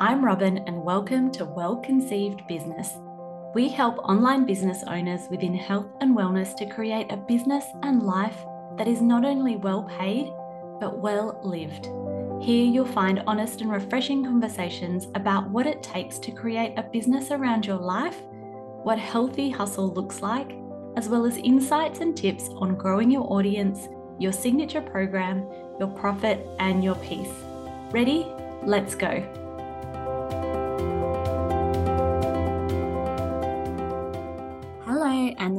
I'm Robyn, and welcome to Well Conceived Business. We help online business owners within health and wellness to create a business and life that is not only well paid, but well lived. Here you'll find honest and refreshing conversations about what it takes to create a business around your life, what healthy hustle looks like, as well as insights and tips on growing your audience, your signature program, your profit, and your peace. Ready? Let's go.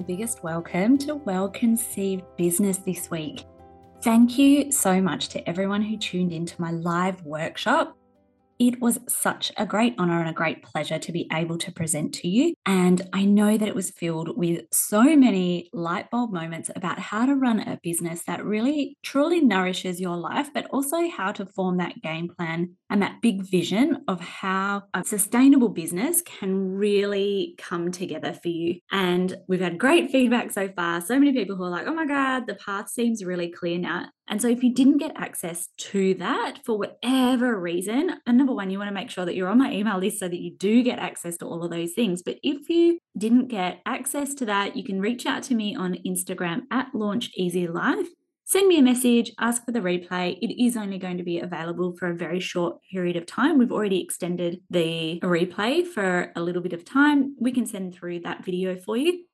Biggest welcome to Well Conceived Business this week. Thank you so much to everyone who tuned into my live workshop it was such a great honor and a great pleasure to be able to present to you. And I know that it was filled with so many light bulb moments about how to run a business that really truly nourishes your life, but also how to form that game plan and that big vision of how a sustainable business can really come together for you. And we've had great feedback so far. So many people who are like, oh my God, the path seems really clear now. And so, if you didn't get access to that for whatever reason, and number one, you want to make sure that you're on my email list so that you do get access to all of those things. But if you didn't get access to that, you can reach out to me on Instagram at Launch Easy Life. Send me a message, ask for the replay. It is only going to be available for a very short period of time. We've already extended the replay for a little bit of time. We can send through that video for you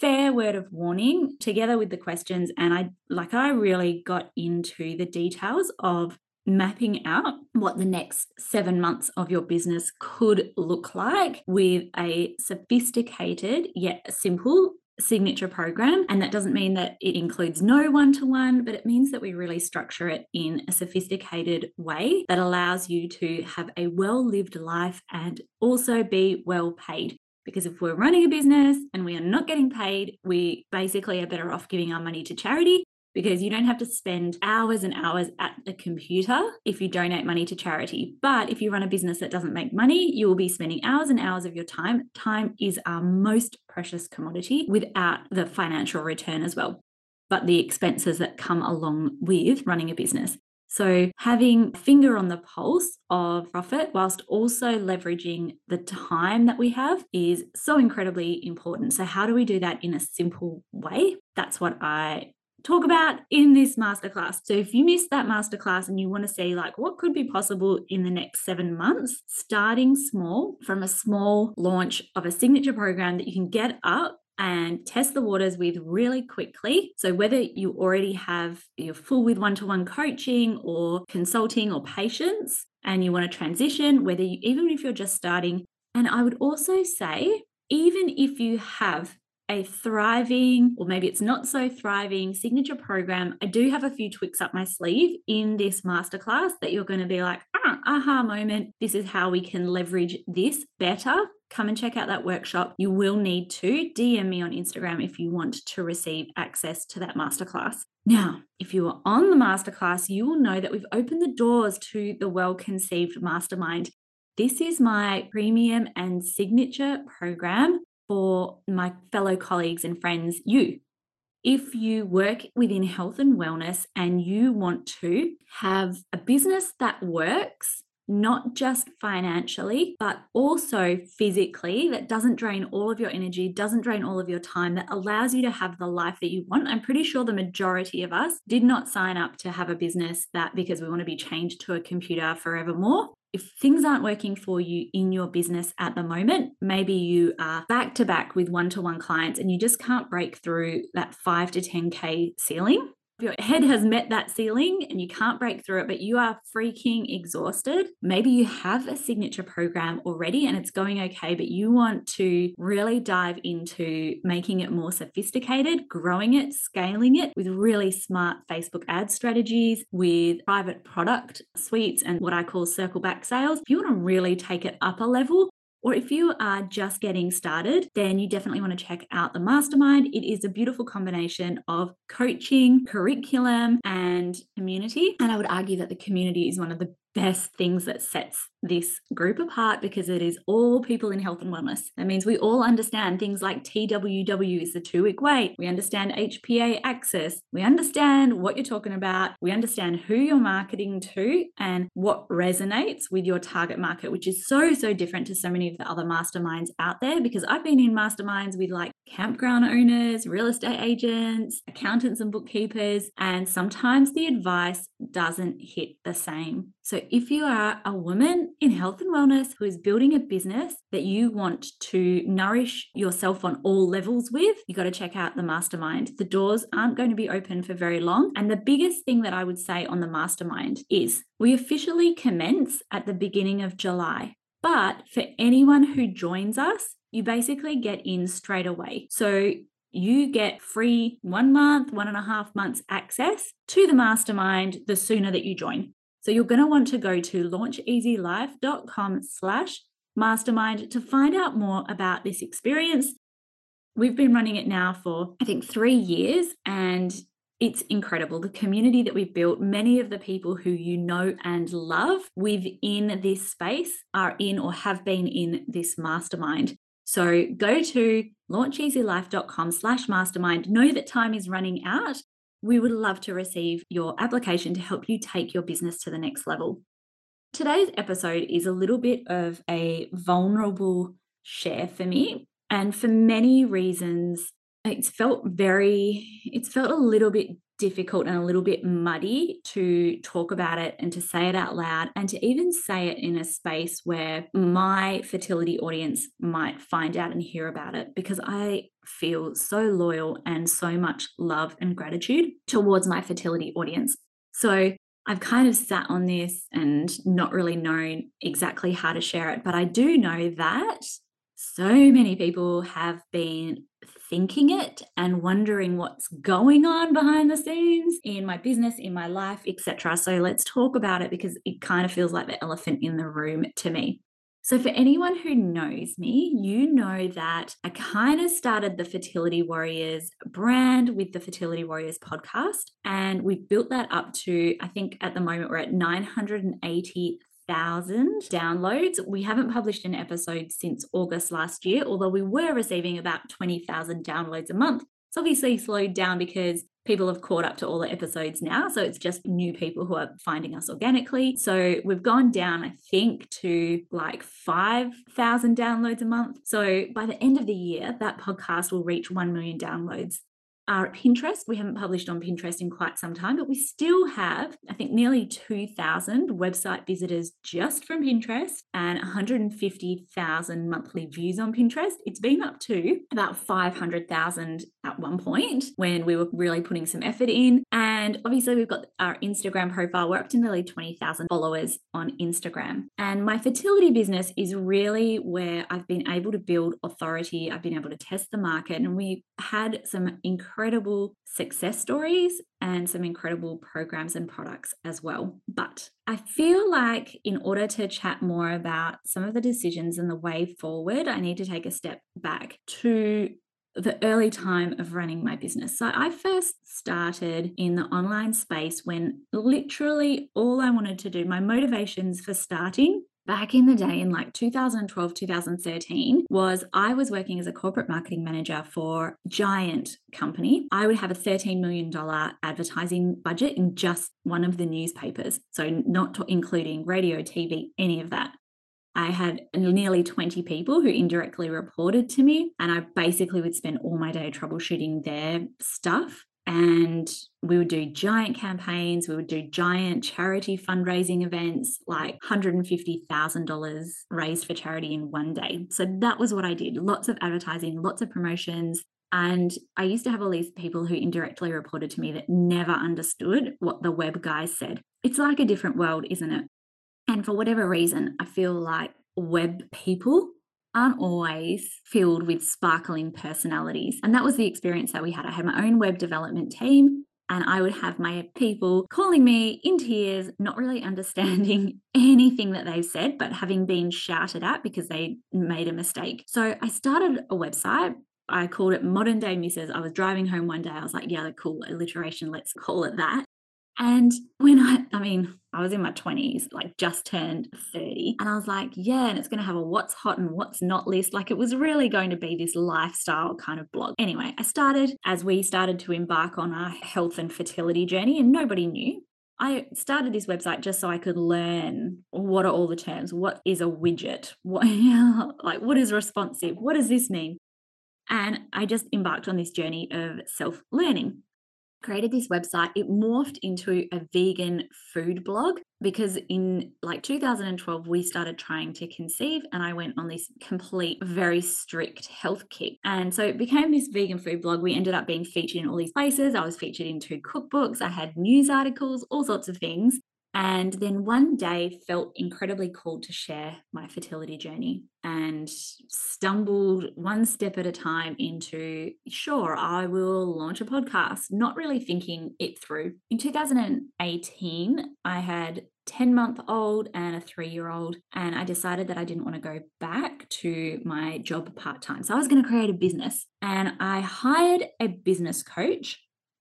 fair word of warning together with the questions and i like i really got into the details of mapping out what the next seven months of your business could look like with a sophisticated yet simple signature program. And that doesn't mean that it includes no one to one, but it means that we really structure it in a sophisticated way that allows you to have a well lived life and also be well paid. Because if we're running a business and we are not getting paid, we basically are better off giving our money to charity because you don't have to spend hours and hours at the computer if you donate money to charity. But if you run a business that doesn't make money, you will be spending hours and hours of your time. Time is our most precious commodity without the financial return as well, but the expenses that come along with running a business. So, having finger on the pulse of profit whilst also leveraging the time that we have is so incredibly important. So, how do we do that in a simple way? That's what I talk about in this masterclass. So if you missed that masterclass and you want to see like what could be possible in the next 7 months, starting small from a small launch of a signature program that you can get up and test the waters with really quickly. So, whether you already have you're full with one to one coaching or consulting or patients, and you want to transition, whether you, even if you're just starting. And I would also say, even if you have a thriving, or maybe it's not so thriving signature program, I do have a few tweaks up my sleeve in this masterclass that you're going to be like, ah, aha moment. This is how we can leverage this better. Come and check out that workshop. You will need to DM me on Instagram if you want to receive access to that masterclass. Now, if you are on the masterclass, you will know that we've opened the doors to the Well Conceived Mastermind. This is my premium and signature program for my fellow colleagues and friends, you. If you work within health and wellness and you want to have a business that works, not just financially, but also physically, that doesn't drain all of your energy, doesn't drain all of your time, that allows you to have the life that you want. I'm pretty sure the majority of us did not sign up to have a business that because we want to be chained to a computer forevermore if things aren't working for you in your business at the moment, maybe you are back to back with one to one clients and you just can't break through that 5 to 10K ceiling your head has met that ceiling and you can't break through it, but you are freaking exhausted. Maybe you have a signature program already and it's going okay, but you want to really dive into making it more sophisticated, growing it, scaling it with really smart Facebook ad strategies, with private product suites and what I call circle back sales. If you want to really take it up a level, or if you are just getting started, then you definitely want to check out the mastermind. It is a beautiful combination of coaching, curriculum, and community. And I would argue that the community is one of the best things that sets this group apart because it is all people in health and wellness. That means we all understand things like TWW is the two week wait. We understand HPA axis. We understand what you're talking about. We understand who you're marketing to and what resonates with your target market, which is so, so different to so many of the other masterminds out there because I've been in masterminds with like campground owners, real estate agents, accountants, and bookkeepers, and sometimes the advice doesn't hit the same. So, if you are a woman in health and wellness who is building a business that you want to nourish yourself on all levels with, you got to check out the mastermind. The doors aren't going to be open for very long. And the biggest thing that I would say on the mastermind is we officially commence at the beginning of July. But for anyone who joins us, you basically get in straight away. So you get free one month, one and a half months access to the mastermind the sooner that you join. So you're going to want to go to launcheasylife.com slash mastermind to find out more about this experience. We've been running it now for, I think, three years, and it's incredible. The community that we've built, many of the people who you know and love within this space are in or have been in this mastermind. So go to launcheasylife.com slash mastermind. Know that time is running out. We would love to receive your application to help you take your business to the next level. Today's episode is a little bit of a vulnerable share for me. And for many reasons, it's felt very, it's felt a little bit difficult and a little bit muddy to talk about it and to say it out loud and to even say it in a space where my fertility audience might find out and hear about it because I feel so loyal and so much love and gratitude towards my fertility audience. So I've kind of sat on this and not really known exactly how to share it, but I do know that so many people have been thinking it and wondering what's going on behind the scenes in my business, in my life, etc. So let's talk about it because it kind of feels like the elephant in the room to me. So, for anyone who knows me, you know that I kind of started the Fertility Warriors brand with the Fertility Warriors podcast. And we've built that up to, I think at the moment, we're at 980 thousand downloads. We haven't published an episode since August last year, although we were receiving about 20,000 downloads a month. It's obviously slowed down because people have caught up to all the episodes now. So it's just new people who are finding us organically. So we've gone down, I think, to like 5,000 downloads a month. So by the end of the year, that podcast will reach 1 million downloads are at Pinterest. We haven't published on Pinterest in quite some time, but we still have, I think, nearly 2,000 website visitors just from Pinterest and 150,000 monthly views on Pinterest. It's been up to about 500,000 at one point when we were really putting some effort in. And obviously, we've got our Instagram profile. We're up to nearly 20,000 followers on Instagram. And my fertility business is really where I've been able to build authority. I've been able to test the market, and we had some incredible success stories and some incredible programs and products as well. But I feel like in order to chat more about some of the decisions and the way forward, I need to take a step back to the early time of running my business. So I first started in the online space when literally all I wanted to do, my motivations for starting back in the day in like 2012 2013 was i was working as a corporate marketing manager for giant company. I would have a 13 million dollar advertising budget in just one of the newspapers. So not including radio tv any of that I had nearly 20 people who indirectly reported to me, and I basically would spend all my day troubleshooting their stuff and we would do giant campaigns we would do giant charity fundraising events like $150000 raised for charity in one day so that was what i did lots of advertising lots of promotions and I used to have all these people who indirectly reported to me that never understood what the web guys said. It's like a different world, isn't it? And for whatever reason, I feel like web people aren't always filled with sparkling personalities. And that was the experience that we had. I had my own web development team. And I would have my people calling me in tears, not really understanding anything that they've said, but having been shouted at because they made a mistake. So I started a website I called it Modern Day Misses. I was driving home one day. I was like, yeah, cool alliteration. Let's call it that. And when I, I mean, I was in my 20s, like just turned 30. And I was like, yeah, and it's going to have a what's hot and what's not list. Like it was really going to be this lifestyle kind of blog. Anyway, I started as we started to embark on our health and fertility journey, and nobody knew. I started this website just so I could learn what are all the terms. What is a widget? What like what is responsive? What does this mean? And I just embarked on this journey of self-learning created this website. It morphed into a vegan food blog because in like 2012, we started trying to conceive, and I went on this complete, very strict health kick. And so it became this vegan food blog. We ended up being featured in all these places. I was featured in two cookbooks, I had news articles, all sorts of things. And then one day felt incredibly called to share my fertility journey and stumbled one step at a time into, sure, I will launch a podcast, not really thinking it through. In 2018, I had 10 month old and a three year old. And I decided that I didn't want to go back to my job part time. So I was going to create a business and I hired a business coach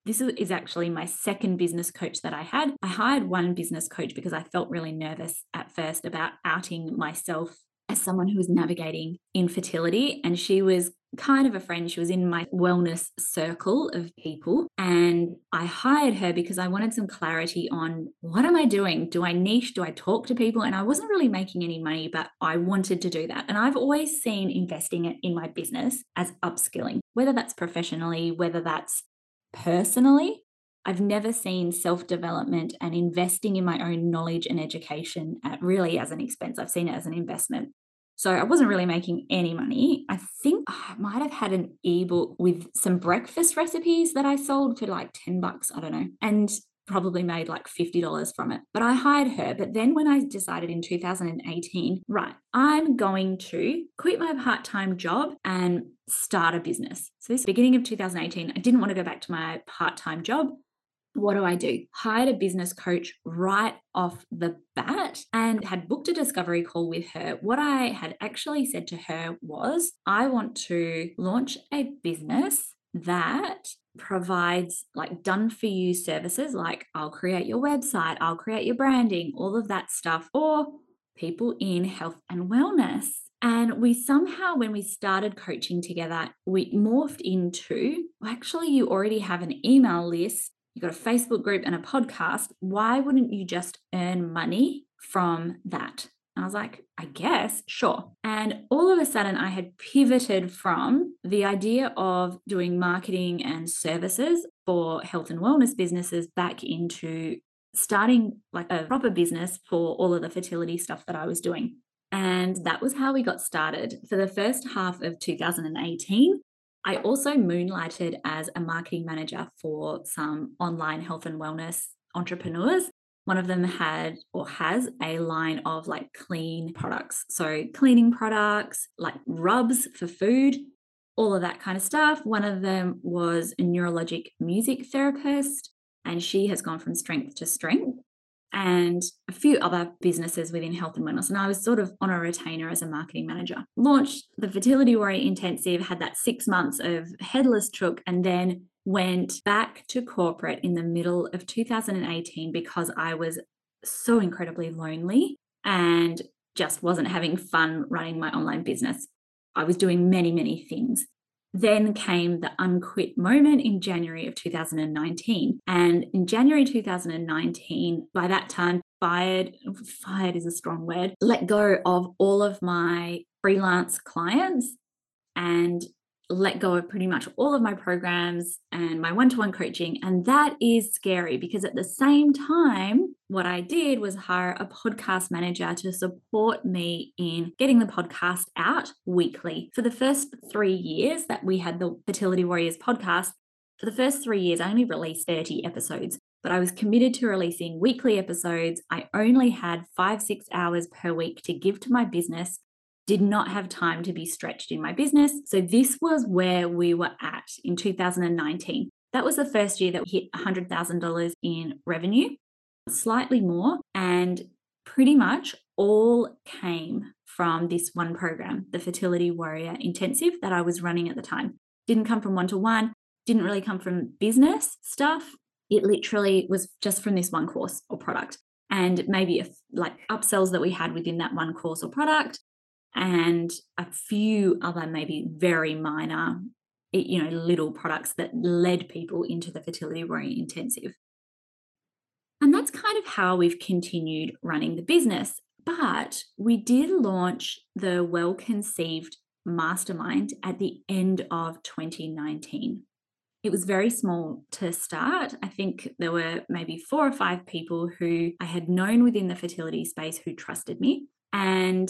this is actually my second business coach that I had. I hired one business coach because I felt really nervous at first about outing myself as someone who was navigating infertility. And she was kind of a friend. She was in my wellness circle of people. And I hired her because I wanted some clarity on what am I doing? Do I niche? Do I talk to people? And I wasn't really making any money, but I wanted to do that. And I've always seen investing in my business as upskilling, whether that's professionally, whether that's personally, I've never seen self development and investing in my own knowledge and education at really as an expense. I've seen it as an investment. So I wasn't really making any money. I think oh, I might have had an ebook with some breakfast recipes that I sold for like 10 bucks. I don't know. And probably made like $50 from it. But I hired her. But then when I decided in 2018, right, I'm going to quit my part time job and start a business. So, this beginning of 2018, I didn't want to go back to my part time job. What do I do? Hired a business coach right off the bat and had booked a discovery call with her. What I had actually said to her was, I want to launch a business that provides like done for you services like I'll create your website, I'll create your branding, all of that stuff, or people in health and wellness. And we somehow, when we started coaching together, we morphed into actually, you already have an email list, you've got a Facebook group and a podcast. Why wouldn't you just earn money from that? I was like, I guess, sure. And all of a sudden, I had pivoted from the idea of doing marketing and services for health and wellness businesses back into starting like a proper business for all of the fertility stuff that I was doing. And that was how we got started. For the first half of 2018, I also moonlighted as a marketing manager for some online health and wellness entrepreneurs one of them had or has a line of like clean products. So, cleaning products, like rubs for food, all of that kind of stuff. One of them was a neurologic music therapist, and she has gone from strength to strength. And a few other businesses within health and wellness. And I was sort of on a retainer as a marketing manager. Launched the Fertility Warrior Intensive, had that six months of headless chook, and then went back to corporate in the middle of 2018 because I was so incredibly lonely and just wasn't having fun running my online business. I was doing many, many things. Then came the unquit moment in January of 2019. And in January 2019, by that time, fired, fired is a strong word, let go of all of my freelance clients and let go of pretty much all of my programs and my one to one coaching. And that is scary because at the same time, what I did was hire a podcast manager to support me in getting the podcast out weekly. For the first three years that we had the Fertility Warriors podcast, for the first three years, I only released 30 episodes, but I was committed to releasing weekly episodes. I only had five, six hours per week to give to my business did not have time to be stretched in my business. So this was where we were at in 2019. That was the first year that we hit $100,000 in revenue, slightly more, and pretty much all came from this one program, the Fertility Warrior Intensive that I was running at the time. Didn't come from one to one, didn't really come from business stuff. it literally was just from this one course or product and maybe a, like upsells that we had within that one course or product and a few other maybe very minor you know little products that led people into the fertility warrior intensive and that's kind of how we've continued running the business but we did launch the well conceived mastermind at the end of 2019 it was very small to start. I think there were maybe four or five people who I had known within the fertility space who trusted me. And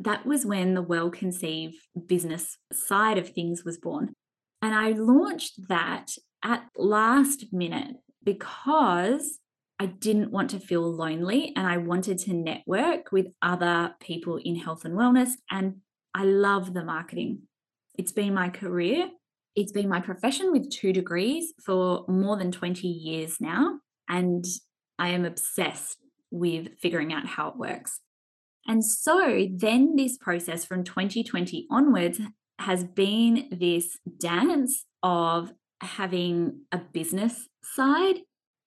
that was when the well conceived business side of things was born. And I launched that at last minute because I didn't want to feel lonely and I wanted to network with other people in health and wellness. And I love the marketing. It's been my career it's been my profession with two degrees for more than 20 years now. And I am obsessed with figuring out how it works. And so then this process from 2020 onwards has been this dance of having a business side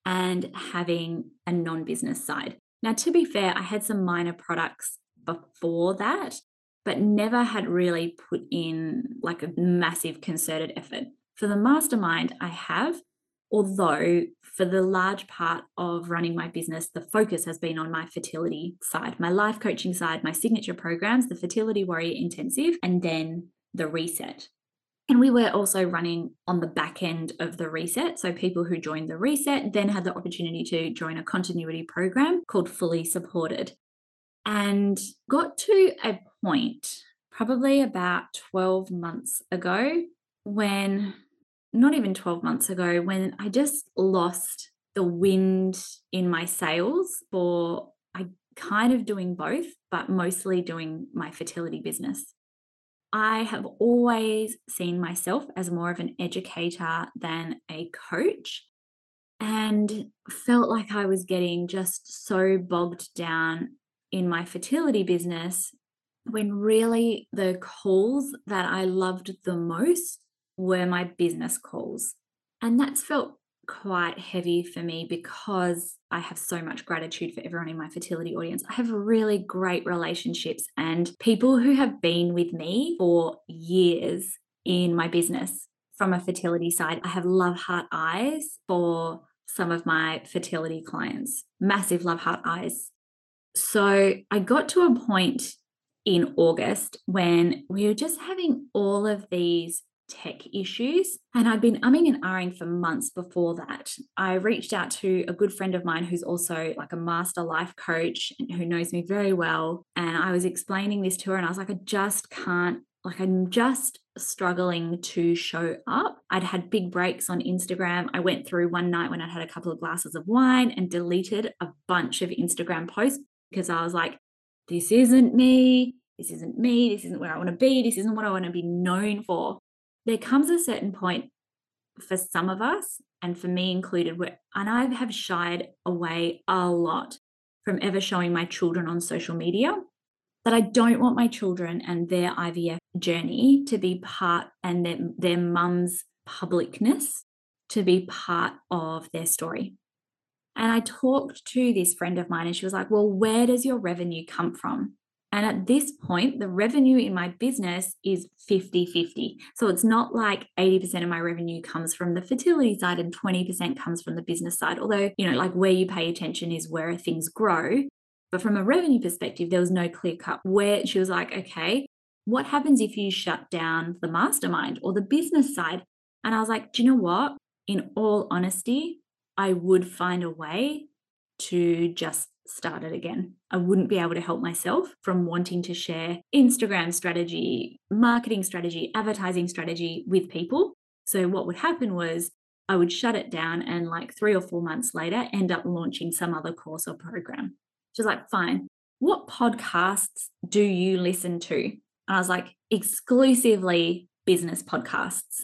and having a non business side. Now, to be fair, I had some minor products before that, but never had really put in like a massive concerted effort. For the mastermind, I have, although for the large part of running my business, the focus has been on my fertility side, my life coaching side, my signature programs, the Fertility Warrior Intensive, and then the reset. And we were also running on the back end of the reset. So people who joined the reset then had the opportunity to join a continuity program called Fully Supported and got to a point probably about 12 months ago when not even 12 months ago when I just lost the wind in my sails for I kind of doing both but mostly doing my fertility business. I have always seen myself as more of an educator than a coach and felt like I was getting just so bogged down in my fertility business when really the calls that I loved the most were my business calls. And that's felt quite heavy for me because I have so much gratitude for everyone in my fertility audience. I have really great relationships and people who have been with me for years in my business from a fertility side. I have love heart eyes for some of my fertility clients, massive love heart eyes so I got to a point in August when we were just having all of these tech issues. And I'd been umming and ahhing for months before that. I reached out to a good friend of mine who's also like a master life coach who knows me very well. And I was explaining this to her, and I was like, I just can't, like, I'm just struggling to show up. I'd had big breaks on Instagram. I went through one night when I'd had a couple of glasses of wine and deleted a bunch of Instagram posts because I was like, this isn't me. This isn't me. This isn't where I want to be. This isn't what I want to be known for. There comes a certain point for some of us, and for me included, where, and I have shied away a lot from ever showing my children on social media that I don't want my children and their IVF journey to be part and their, their mum's publicness to be part of their story. And I talked to this friend of mine, and she was like, Well, where does your revenue come from? And at this point, the revenue in my business is 50 50. So it's not like 80% of my revenue comes from the fertility side and 20% comes from the business side. Although, you know, like where you pay attention is where things grow. But from a revenue perspective, there was no clear cut where she was like, okay, what happens if you shut down the mastermind or the business side? And I was like, do you know what? In all honesty, I would find a way to just start it again. I wouldn't be able to help myself from wanting to share Instagram strategy, marketing strategy, advertising strategy with people. So, what would happen was I would shut it down and, like, three or four months later, end up launching some other course or program. She's like, fine. What podcasts do you listen to? And I was like, exclusively business podcasts.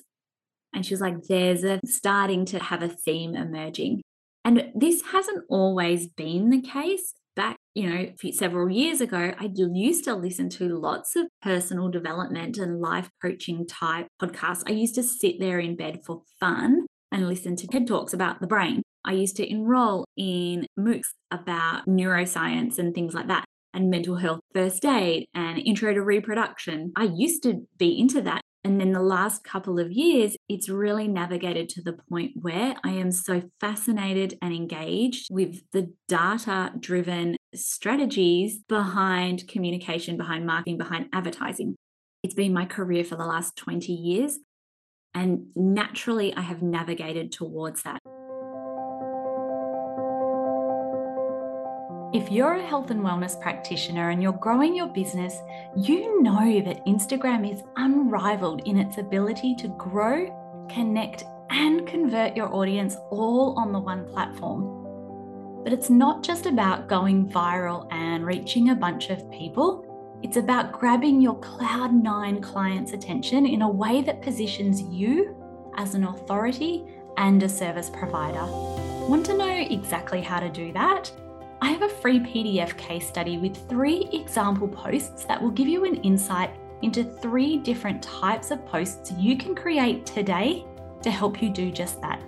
And she was like, there's a starting to have a theme emerging. And this hasn't always been the case. Back, you know, several years ago, I used to listen to lots of personal development and life coaching type podcasts. I used to sit there in bed for fun and listen to TED Talks about the brain. I used to enroll in MOOCs about neuroscience and things like that, and mental health first aid and intro to reproduction. I used to be into that. And then the last couple of years, it's really navigated to the point where I am so fascinated and engaged with the data driven strategies behind communication, behind marketing, behind advertising. It's been my career for the last 20 years. And naturally, I have navigated towards that. If you're a health and wellness practitioner and you're growing your business, you know that Instagram is unrivaled in its ability to grow, connect, and convert your audience all on the one platform. But it's not just about going viral and reaching a bunch of people. It's about grabbing your cloud nine clients' attention in a way that positions you as an authority and a service provider. Want to know exactly how to do that? I have a free PDF case study with three example posts that will give you an insight into three different types of posts you can create today to help you do just that.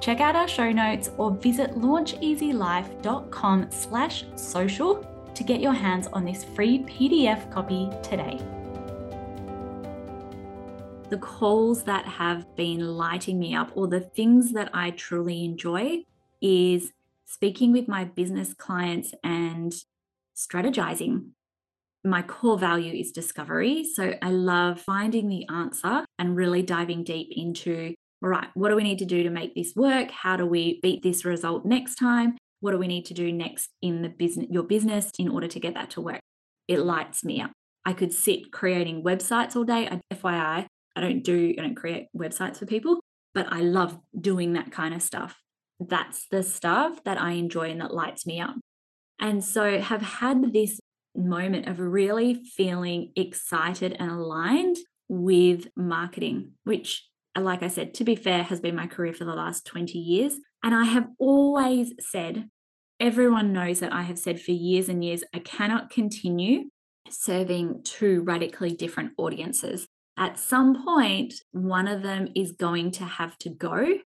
Check out our show notes or visit launcheasylife.com slash social to get your hands on this free PDF copy today. The calls that have been lighting me up or the things that I truly enjoy is speaking with my business clients and strategizing. My core value is discovery. So I love finding the answer and really diving deep into all right, what do we need to do to make this work? How do we beat this result next time? What do we need to do next in the business your business in order to get that to work? It lights me up. I could sit creating websites all day. I, FYI, I don't do I don't create websites for people, but I love doing that kind of stuff that's the stuff that I enjoy and that lights me up. And so have had this moment of really feeling excited and aligned with marketing, which, like I said, to be fair, has been my career for the last 20 years. And I have always said, everyone knows that I have said for years and years, I cannot continue serving two radically different audiences. At some point, one of them is going to have to go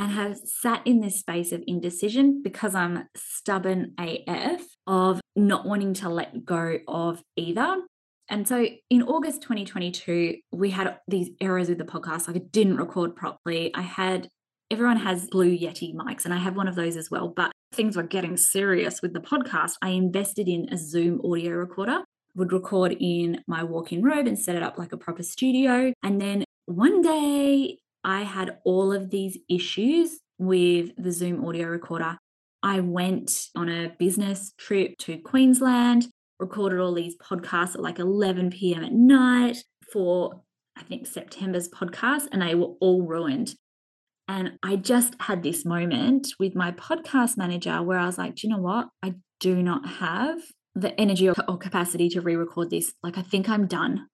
and have sat in this space of indecision because I'm stubborn AF of not wanting to let go of either. And so in August 2022, we had these errors with the podcast. Like it didn't record properly. I had, everyone has Blue Yeti mics, and I have one of those as well. But things were getting serious with the podcast. I invested in a Zoom audio recorder, would record in my walk in robe and set it up like a proper studio. And then one day I had all of these issues with the Zoom audio recorder. I went on a business trip to Queensland, recorded all these podcasts at like 11 p.m. at night for, I think, September's podcast, and they were all ruined. And I just had this moment with my podcast manager where I was like, do you know what? I do not have the energy or, capacity to re record this. Like, I think I'm done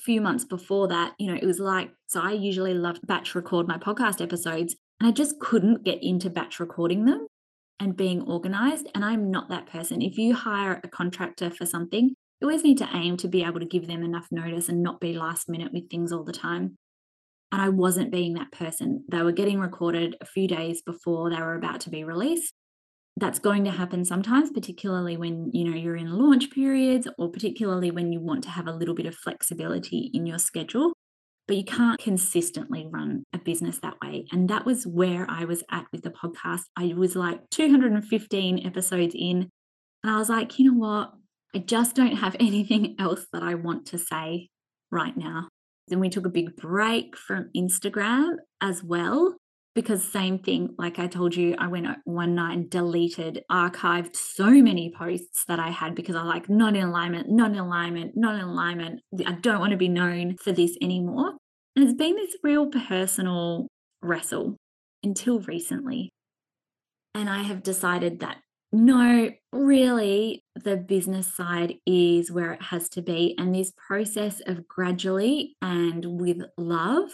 few months before that, you know, it was like, so I usually love batch record my podcast episodes, and I just couldn't get into batch recording them and being organized. And I'm not that person. If you hire a contractor for something, you always need to aim to be able to give them enough notice and not be last minute with things all the time. And I wasn't being that person. They were getting recorded a few days before they were about to be released that's going to happen sometimes particularly when you know you're in launch periods or particularly when you want to have a little bit of flexibility in your schedule. But you can't consistently run a business that way. And that was where i was at with the podcast. I was like 215 episodes in and i was like you know what? I just don't have anything else that i want to say right now. Then we took a big break from instagram as well because same thing like i told you i went uh, one night and deleted archived so many posts that i had because i like not in alignment not in alignment not in alignment. I don't want to be known for this anymore. And it's been this real personal wrestle until recently. And i have decided that no really the business side is where it has to be. And this process of gradually and with love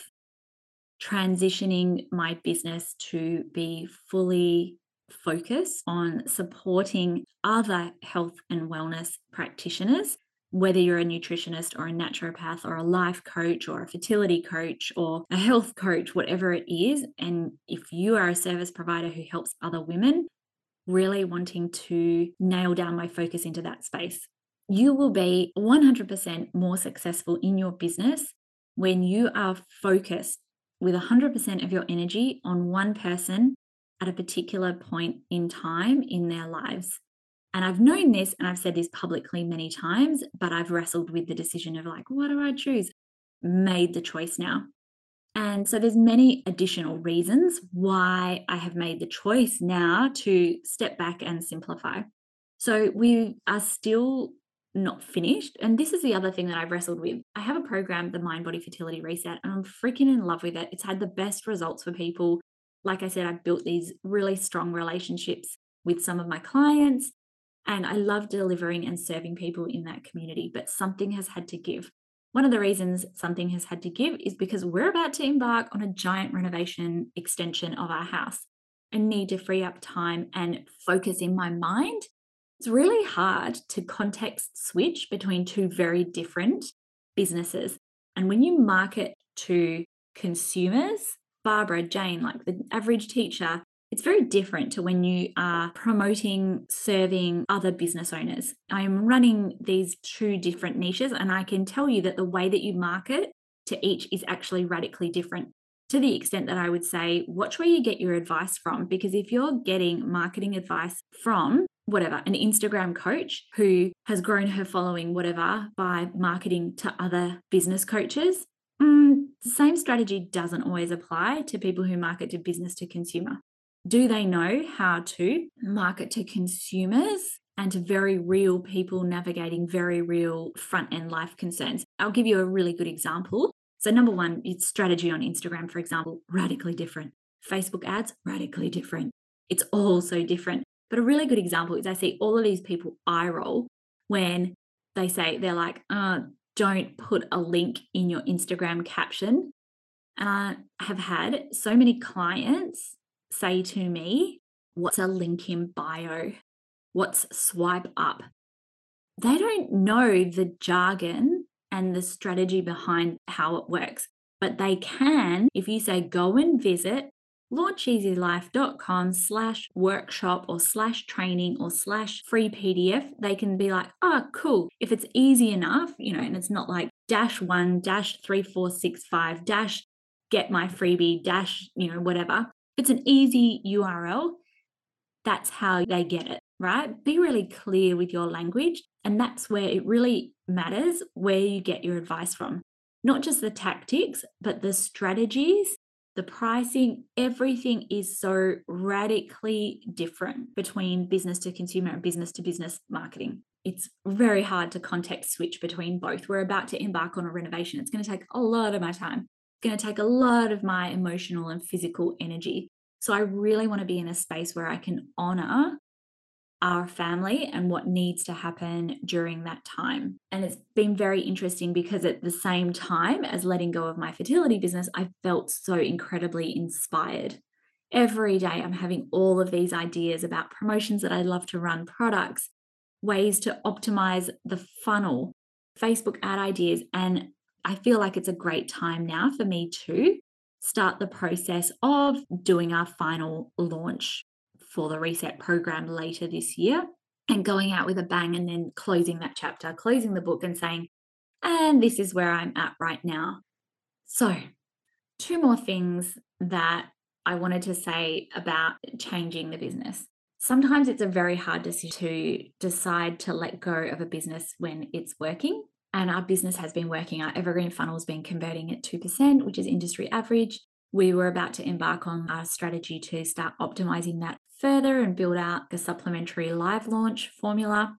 transitioning my business to be fully focused on supporting other health and wellness practitioners whether you're a nutritionist or a naturopath or a life coach or a fertility coach or a health coach, whatever it is. And if you are a service provider who helps other women, really wanting to nail down my focus into that space. You will be 100% more successful in your business when you are focused with 100% of your energy on one person at a particular point in time in their lives. And I've known this and I've said this publicly many times, but I've wrestled with the decision of like, what do I choose? Made the choice now. And so there's many additional reasons why I have made the choice now to step back and simplify. So we are still not finished. And this is the other thing that I've wrestled with. I have a program, the Mind Body Fertility Reset, and I'm freaking in love with it. It's had the best results for people. Like I said, I've built these really strong relationships with some of my clients, and I love delivering and serving people in that community, but something has had to give. One of the reasons something has had to give is because we're about to embark on a giant renovation extension of our house. I need to free up time and focus in my mind it's really hard to context switch between two very different businesses. And when you market to consumers, Barbara, Jane, like the average teacher, it's very different to when you are promoting, serving other business owners. I am running these two different niches, and I can tell you that the way that you market to each is actually radically different to the extent that I would say, watch where you get your advice from. Because if you're getting marketing advice from whatever, an Instagram coach who has grown her following, whatever, by marketing to other business coaches, mm, the same strategy doesn't always apply to people who market to business to consumer. Do they know how to market to consumers and to very real people navigating very real front end life concerns? I'll give you a really good example. So, number one, it's strategy on Instagram, for example, radically different. Facebook ads, radically different. It's all so different. But a really good example is I see all of these people eye roll when they say, they're like, uh, don't put a link in your Instagram caption. And I have had so many clients say to me, What's a link in bio? What's swipe up? They don't know the jargon and the strategy behind how it works, but they can if you say, Go and visit launcheasylife.com slash workshop or slash training or slash free PDF, they can be like, oh, cool. If it's easy enough, you know, and it's not like dash one, dash three, four, six, five, dash get my freebie, dash, you know, whatever. If it's an easy URL, that's how they get it, right? Be really clear with your language. And that's where it really matters where you get your advice from. Not just the tactics, but the strategies the pricing, everything is so radically different between business to consumer and business to business marketing. It's very hard to context switch between both. We're about to embark on a renovation. It's going to take a lot of my time. It's going to take a lot of my emotional and physical energy. So I really want to be in a space where I can honor our family and what needs to happen during that time. And it's been very interesting because at the same time as letting go of my fertility business, I felt so incredibly inspired. Every day, I'm having all of these ideas about promotions that I love to run, products, ways to optimize the funnel, Facebook ad ideas. And I feel like it's a great time now for me to start the process of doing our final launch for the reset program later this year and going out with a bang and then closing that chapter, closing the book and saying, and this is where I'm at right now. So, two more things that I wanted to say about changing the business. Sometimes it's a very hard decision to decide to let go of a business when it's working. And our business has been working. Our evergreen funnel has been converting at 2%, which is industry average. We were about to embark on our strategy to start optimizing that further and build out a supplementary live launch formula.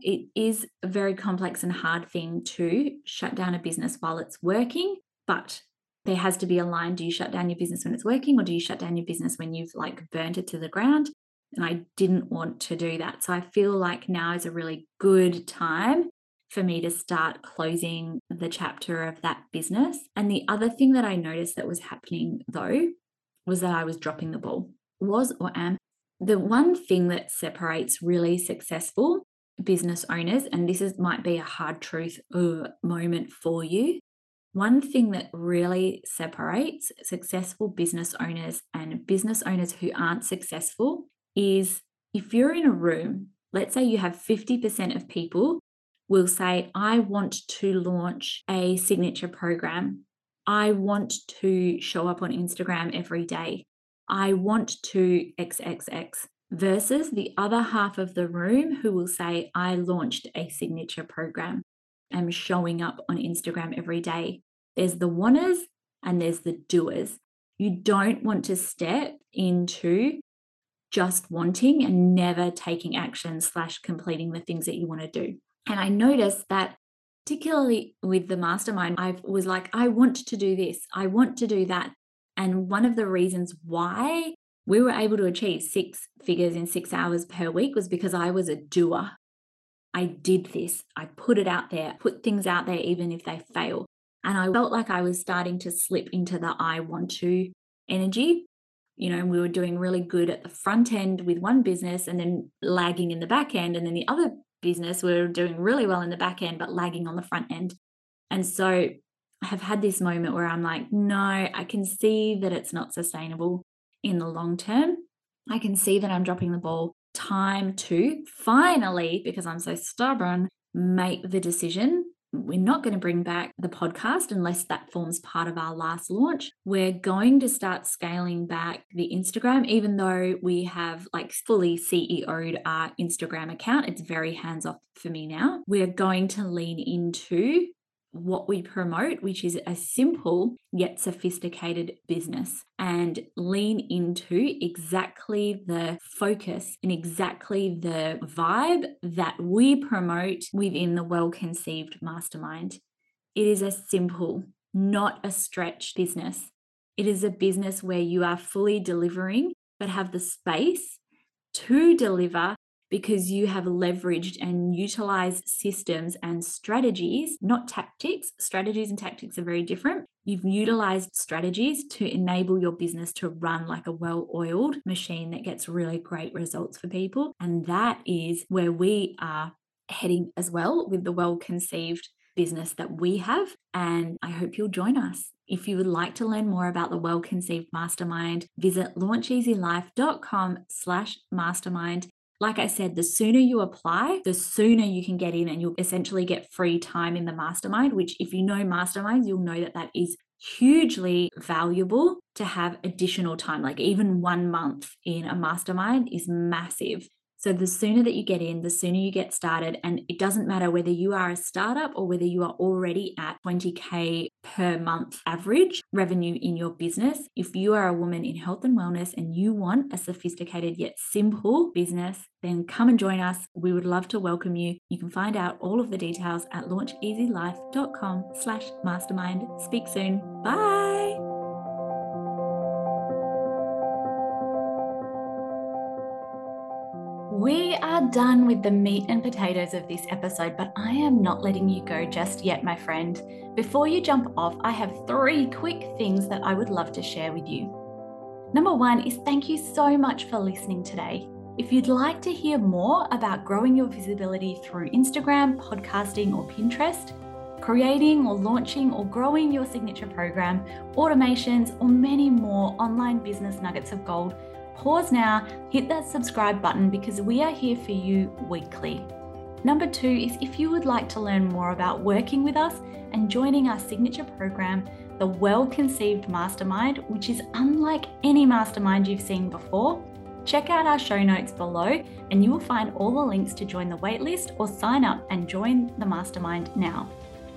It is a very complex and hard thing to shut down a business while it's working, but there has to be a line. Do you shut down your business when it's working, or do you shut down your business when you've like burnt it to the ground? And I didn't want to do that. So I feel like now is a really good time for me to start closing the chapter of that business. And the other thing that I noticed that was happening though was that I was dropping the ball was or am the one thing that separates really successful business owners, and this is might be a hard truth uh, moment for you. One thing that really separates successful business owners and business owners who aren't successful is if you're in a room, let's say you have 50% of people will say, I want to launch a signature program. I want to show up on Instagram every day. I want to XXX versus the other half of the room who will say, I launched a signature program. I'm showing up on Instagram every day. There's the wanners and there's the doers. You don't want to step into just wanting and never taking action slash completing the things that you want to do. And I noticed that particularly with the mastermind, I was like, I want to do this, I want to do that. And one of the reasons why we were able to achieve six figures in six hours per week was because I was a doer. I did this, I put it out there, put things out there, even if they fail. And I felt like I was starting to slip into the I want to energy. You know, we were doing really good at the front end with one business and then lagging in the back end. And then the other business, we were doing really well in the back end, but lagging on the front end. And so have had this moment where I'm like, no, I can see that it's not sustainable in the long term. I can see that I'm dropping the ball. Time to finally, because I'm so stubborn, make the decision. We're not going to bring back the podcast unless that forms part of our last launch. We're going to start scaling back the Instagram, even though we have like fully CEO'd our Instagram account. It's very hands off for me now. We're going to lean into what we promote, which is a simple yet sophisticated business, and lean into exactly the focus and exactly the vibe that we promote within the well conceived mastermind. It is a simple, not a stretch business. It is a business where you are fully delivering, but have the space to deliver because you have leveraged and utilized systems and strategies, not tactics. Strategies and tactics are very different. You've utilized strategies to enable your business to run like a well oiled machine that gets really great results for people. And that is where we are heading as well with the well conceived business that we have. And I hope you'll join us. If you would like to learn more about the Well Conceived Mastermind, visit launcheasylife.com slash mastermind like I said, the sooner you apply, the sooner you can get in and you'll essentially get free time in the mastermind, which, if you know masterminds, you'll know that that is hugely valuable to have additional time. Like even one month in a mastermind is massive. So the sooner that you get in, the sooner you get started. And it doesn't matter whether you are a startup or whether you are already at 20K per month average revenue in your business. If you are a woman in health and wellness and you want a sophisticated yet simple business, then come and join us. We would love to welcome you. You can find out all of the details at launcheasylife.com slash mastermind. Speak soon. Bye. Are done with the meat and potatoes of this episode, but I am not letting you go just yet, my friend. Before you jump off, I have three quick things that I would love to share with you. Number one is thank you so much for listening today. If you'd like to hear more about growing your visibility through Instagram, podcasting, or Pinterest, creating or launching or growing your signature program, automations, or many more online business nuggets of gold, Pause now, hit that subscribe button because we are here for you weekly. Number two is if you would like to learn more about working with us and joining our signature program, the Well Conceived Mastermind, which is unlike any mastermind you've seen before, check out our show notes below and you will find all the links to join the waitlist or sign up and join the mastermind now.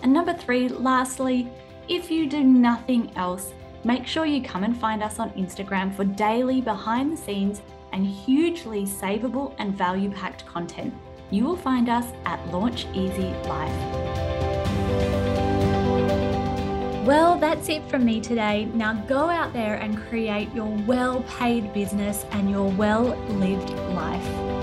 And number three, lastly, if you do nothing else, Make sure you come and find us on Instagram for daily behind the scenes and hugely savable and value packed content. You will find us at Launch Easy Life. Well, that's it from me today. Now go out there and create your well paid business and your well lived life.